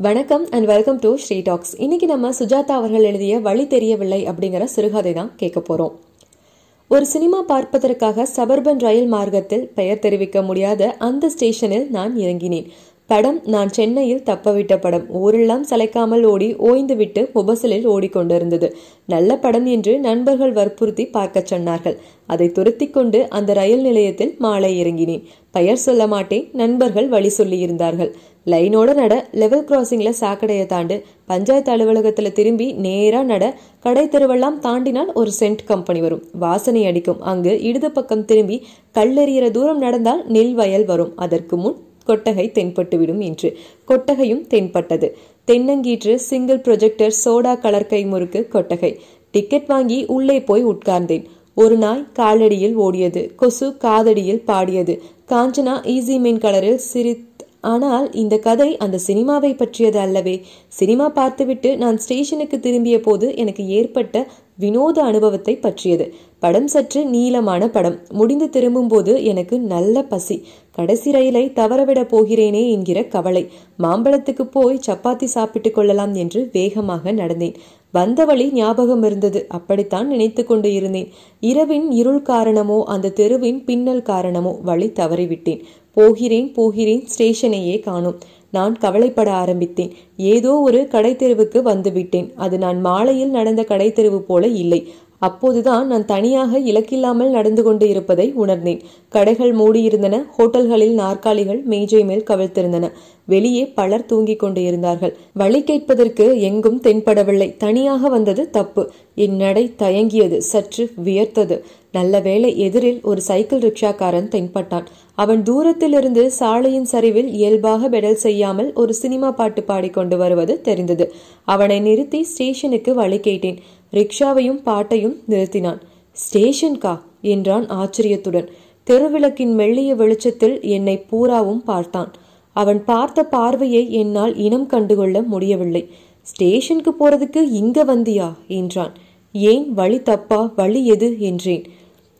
வணக்கம் and welcome to Sri talks இன்னைக்கு நம்ம சுஜாதா அவர்கள் எழுதிய வழி தெரியவில்லை அப்படிங்கிற சிறுகதை தான் கேட்க போறோம். ஒரு சினிமா பார்ப்பதற்காக சபர்பன் ரயில் மார்க்கத்தில் பெயர் தெரிவிக்க முடியாத அந்த ஸ்டேஷனில் நான் இறங்கினேன். படம் நான் சென்னையில் தப்பவிட்ட படம் ஊரெல்லாம் சளைக்காமல் ஓடி ஓய்ந்துவிட்டு முபசலில் ஓடிக்கொண்டிருந்தது. நல்ல படம் என்று நண்பர்கள் வற்புறுத்தி பார்க்கச் சொன்னார்கள். அதை துரத்தி கொண்டு அந்த ரயில் நிலையத்தில் மாலை இறங்கினேன். பெயர் சொல்ல மாட்டேன் நண்பர்கள் வழி சொல்லியிருந்தார்கள். லைனோட நட லெவல் கிராசிங்ல சாக்கடையை தாண்டு பஞ்சாயத்து அலுவலகத்துல திரும்பி நேரா நட கடை தெருவெல்லாம் தாண்டினால் ஒரு சென்ட் கம்பெனி வரும். வாசனை அடிக்கும். அங்கு இடது பக்கம் திரும்பி கல்லெறிகிற தூரம் நடந்தால் நெல் வயல் வரும். அதற்கு முன் கொட்டகை தென்பட்டுவிடும் என்று. கொட்டகையும் தென்பட்டது. தென்னங்கீற்று சிங்கிள் ப்ரொஜெக்டர் சோடா கலர் கை முறுக்கு கொட்டகை. டிக்கெட் வாங்கி உள்ளே போய் உட்கார்ந்தேன். ஒரு நாய் காலடியில் ஓடியது. கொசு காதடியில் பாடியது. காஞ்சனா ஈஸி மீன் கலரில் சிரி ஆனால் இந்த கதை அந்த சினிமாவை பற்றியது அல்லவே. சினிமா பார்த்துவிட்டு நான் ஸ்டேஷனுக்கு திரும்பிய போது எனக்கு ஏற்பட்ட வினோத அனுபவத்தை பற்றியது. படம் சற்று நீளமான படம். முடிந்து திரும்பும்போது எனக்கு நல்ல பசி. கடைசி ரயிலை தவறவிட போகிறேனே என்கிற கவலை. மாம்பழத்துக்கு போய் சப்பாத்தி சாப்பிட்டு கொள்ளலாம் என்று வேகமாக நடந்தேன். வந்த வழி ஞாபகம் இருந்தது. அப்படித்தான் நினைத்து கொண்டு இருந்தேன். இரவின் இருள் காரணமோ அந்த தெருவின் பின்னல் காரணமோ வழி தவறிவிட்டேன். போகிறேன் போகிறேன் ஸ்டேஷனையே காணும். நான் கவலைப்பட ஆரம்பித்தேன். ஏதோ ஒரு கடைத்தெருவுக்கு வந்துவிட்டேன். அது நான் மாலையில் நடந்த கடைத்தெருவு போல இல்லை. அப்போதுதான் நான் தனியாக இலக்கில்லாமல் நடந்து கொண்டு இருப்பதை உணர்ந்தேன். கடைகள் மூடியிருந்தன ஹோட்டல்களில் நாற்காலிகள் மேஜை மேல் கவிழ்த்திருந்தன. வெளியே பலர் தூங்கிக் கொண்டு இருந்தார்கள். வழி கேட்பதற்கு எங்கும் தென்படவில்லை. தனியாக வந்தது தப்பு. என் நடை தயங்கியது சற்று வியர்த்தது. நல்ல வேளை எதிரில் ஒரு சைக்கிள் ரிக்ஷாக்காரன் தென்பட்டான். அவன் தூரத்திலிருந்து சாலையின் சரிவில் இயல்பாக பெடல் செய்யாமல் ஒரு சினிமா பாட்டு பாடிக்கொண்டு வருவது தெரிந்தது. அவனை நிறுத்தி ஸ்டேஷனுக்கு வழி கேட்டேன். ரிக்ஷாவையும் பாட்டையும் நிறுத்தினான். ஸ்டேஷன்கா என்றான் ஆச்சரியத்துடன். தெருவிளக்கின் மெல்லிய வெளிச்சத்தில் என்னை பூராவும் பார்த்தான். அவன் பார்த்த பார்வையை என்னால் இனம் கண்டுகொள்ள முடியவில்லை. ஸ்டேஷனுக்கு போறதுக்கு இங்க வந்தியா? என்றான். ஏன்? வழி தப்பா? வழி எது? என்றேன்.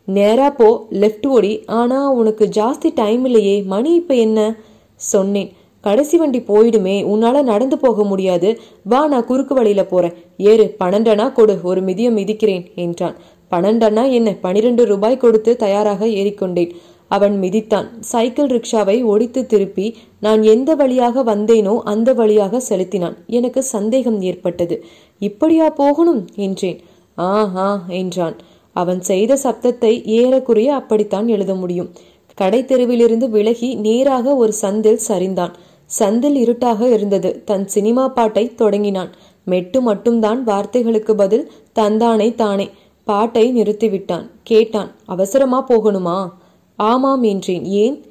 நேரா போ லெஃப்ட் ஓடி. ஆனா உனக்கு ஜாஸ்தி டைம் இல்லையே. மணி இப்ப என்ன? சொன்னேன். கடைசி வண்டி போயிடுமே உன்னால நடந்து போக முடியாது. வா நான் குறுக்கு வழியில போறேன். ஏறு பன்னெண்டனா கொடு ஒரு மிதியம் மிதிக்கிறேன் என்றான். பன்னெண்டனா என்ன பனிரெண்டு ரூபாய் கொடுத்து தயாராக ஏறிக்கொண்டேன். அவன் மிதித்தான். சைக்கிள் ரிக்ஷாவை ஒடித்து திருப்பி நான் எந்த வழியாக வந்தேனோ அந்த வழியாக செலுத்தினான். எனக்கு சந்தேகம் ஏற்பட்டது. இப்படியா போகணும் என்றேன். ஆ ஆ என்றான். அவன் செய்த சப்தத்தை ஏறக்குறைய அப்படித்தான் எழுத முடியும். கடை தெருவிலிருந்து விலகி நேராக ஒரு சந்தில் சரிந்தான். சந்தில் இருட்டாக இருந்தது. தன் சினிமா பாட்டை தொடங்கினான். மெட்டு மட்டும்தான் வார்த்தைகளுக்கு பதில் தந்தானே தானே. பாட்டை நிறுத்திவிட்டான். கேட்டான் அவசரமா போகணுமா? ஆமாம் என்றேன். ஏன்?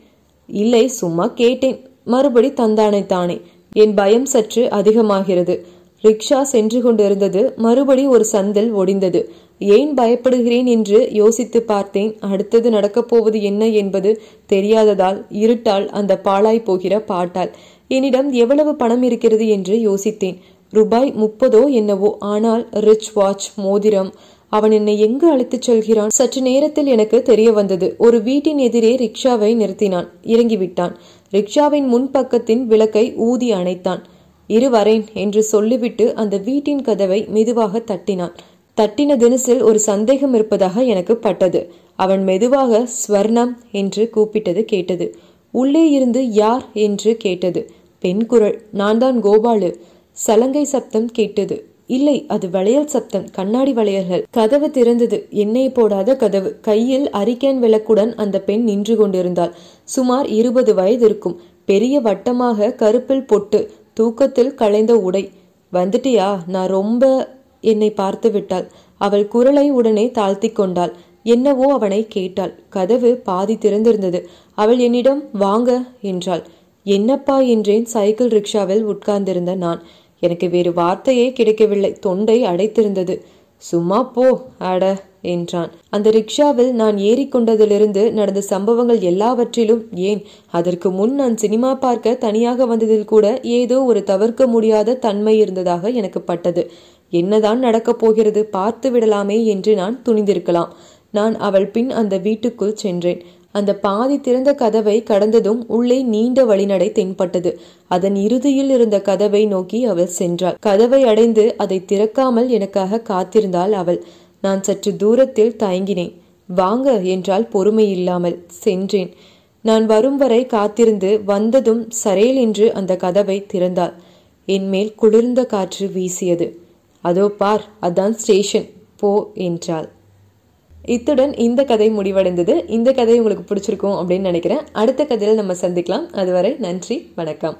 இல்லை சும்மா கேட்டேன். மறுபடி தந்தானே தானே. என் பயம் சற்று அதிகமாகிறது. ரிக்ஷா சென்று கொண்டிருந்தது. மறுபடி ஒரு சந்தில் ஒடிந்தது. ஏன் பயப்படுகிறேன் என்று யோசித்து பார்த்தேன். அடுத்தது நடக்கப் போவது என்ன என்பது தெரியாததால் இருட்டால் அந்த பாழாய் போகிற பாட்டால். என்னிடம் எவ்வளவு பணம் இருக்கிறது என்று யோசித்தேன். ரூபாய் முப்பதோ என்னவோ ஆனால் ரிச் வாட்ச் மோதிரம் அவன் என்னை எங்கு அழைத்துச் செல்கிறான்? சற்று நேரத்தில் எனக்கு தெரிய வந்தது. ஒரு வீட்டின் எதிரே ரிக்ஷாவை நிறுத்தினான். இறங்கிவிட்டான். ரிக்ஷாவின் முன்பக்கத்தின் விளக்கை ஊதி அணைத்தான். இரு வரேன் என்று சொல்லிவிட்டு அந்த வீட்டின் கதவை மெதுவாக தட்டினான். தட்டின தினசில் ஒரு சந்தேகம் இருப்பதாக எனக்கு பட்டது. அவன் மெதுவாக ஸ்வர்ணம் என்று கூப்பிட்டது கேட்டது. உள்ளே இருந்து யார்? என்று கேட்டது. பெண் குரல். நான் தான் கோபாலு. சலங்கை சப்தம் கேட்டது. இல்லை அது வளையல் சப்தம். கண்ணாடி வளையல்கள். கதவு திறந்தது. எண்ணெய் போடாத கதவு. கையில் அரிக்கேன் விளக்குடன் அந்த பெண் நின்று கொண்டிருந்தாள். சுமார் இருபது வயது இருக்கும். பெரிய வட்டமாக கருப்பில் பொட்டு தூக்கத்தில் களைந்த உடை. வந்துட்டியா? நான் ரொம்ப என்னை பார்த்து விட்டாள் அவள் குரலை உடனே தாழ்த்தி கொண்டாள் என்னவோ அவனை கேட்டாள். கதவு பாதி திறந்திருந்தது. அவள் என்னிடம் வாங்க என்றாள். என்னப்பா என்றேன். சைக்கிள் ரிக்ஷாவில் உட்கார்ந்திருந்த நான். எனக்கு வேறு வார்த்தையே கிடைக்கவில்லை. தொண்டை அடைத்திருந்தது. சும்மா போ அட என்றான். அந்த ரிக்ஷாவில் நான் ஏறிக்கொண்டதிலிருந்து நடந்த சம்பவங்கள் எல்லாவற்றிலும் ஏன் அதற்கு முன் நான் சினிமா பார்க்க தனியாக வந்ததில் கூட ஏதோ ஒரு தவிர்க்க முடியாத தன்மை இருந்ததாக எனக்கு பட்டது. என்னதான் நடக்கப் போகிறது? பார்த்து விடலாமே என்று நான் துணிந்திருக்கலாம். நான் அவள் பின் அந்த வீட்டுக்குள் சென்றேன். அந்த பாதி திறந்த கதவை கடந்ததும் உள்ளே நீண்ட வழிநடை தென்பட்டது. அதன் இறுதியில் இருந்த கதவை நோக்கி அவள் சென்றாள். கதவை அடைந்து அதை திறக்காமல் எனக்காக காத்திருந்தாள் அவள். நான் சற்று தூரத்தில் தயங்கினேன். வாங்க என்றால் பொறுமை இல்லாமல் சென்றேன். நான் வரும் வரை காத்திருந்து வந்ததும் சரேல் என்று அந்த கதவை திறந்தாள். என்மேல் குளிர்ந்த காற்று வீசியது. அதோ பார் அதான் ஸ்டேஷன். போ என்றாள். இத்துடன் இந்த கதை முடிவடைந்தது. இந்த கதை உங்களுக்கு பிடிச்சிருக்கும் அப்படின்னு நினைக்கிறேன். அடுத்த கதையில் நம்ம சந்திக்கலாம். அதுவரை நன்றி வணக்கம்.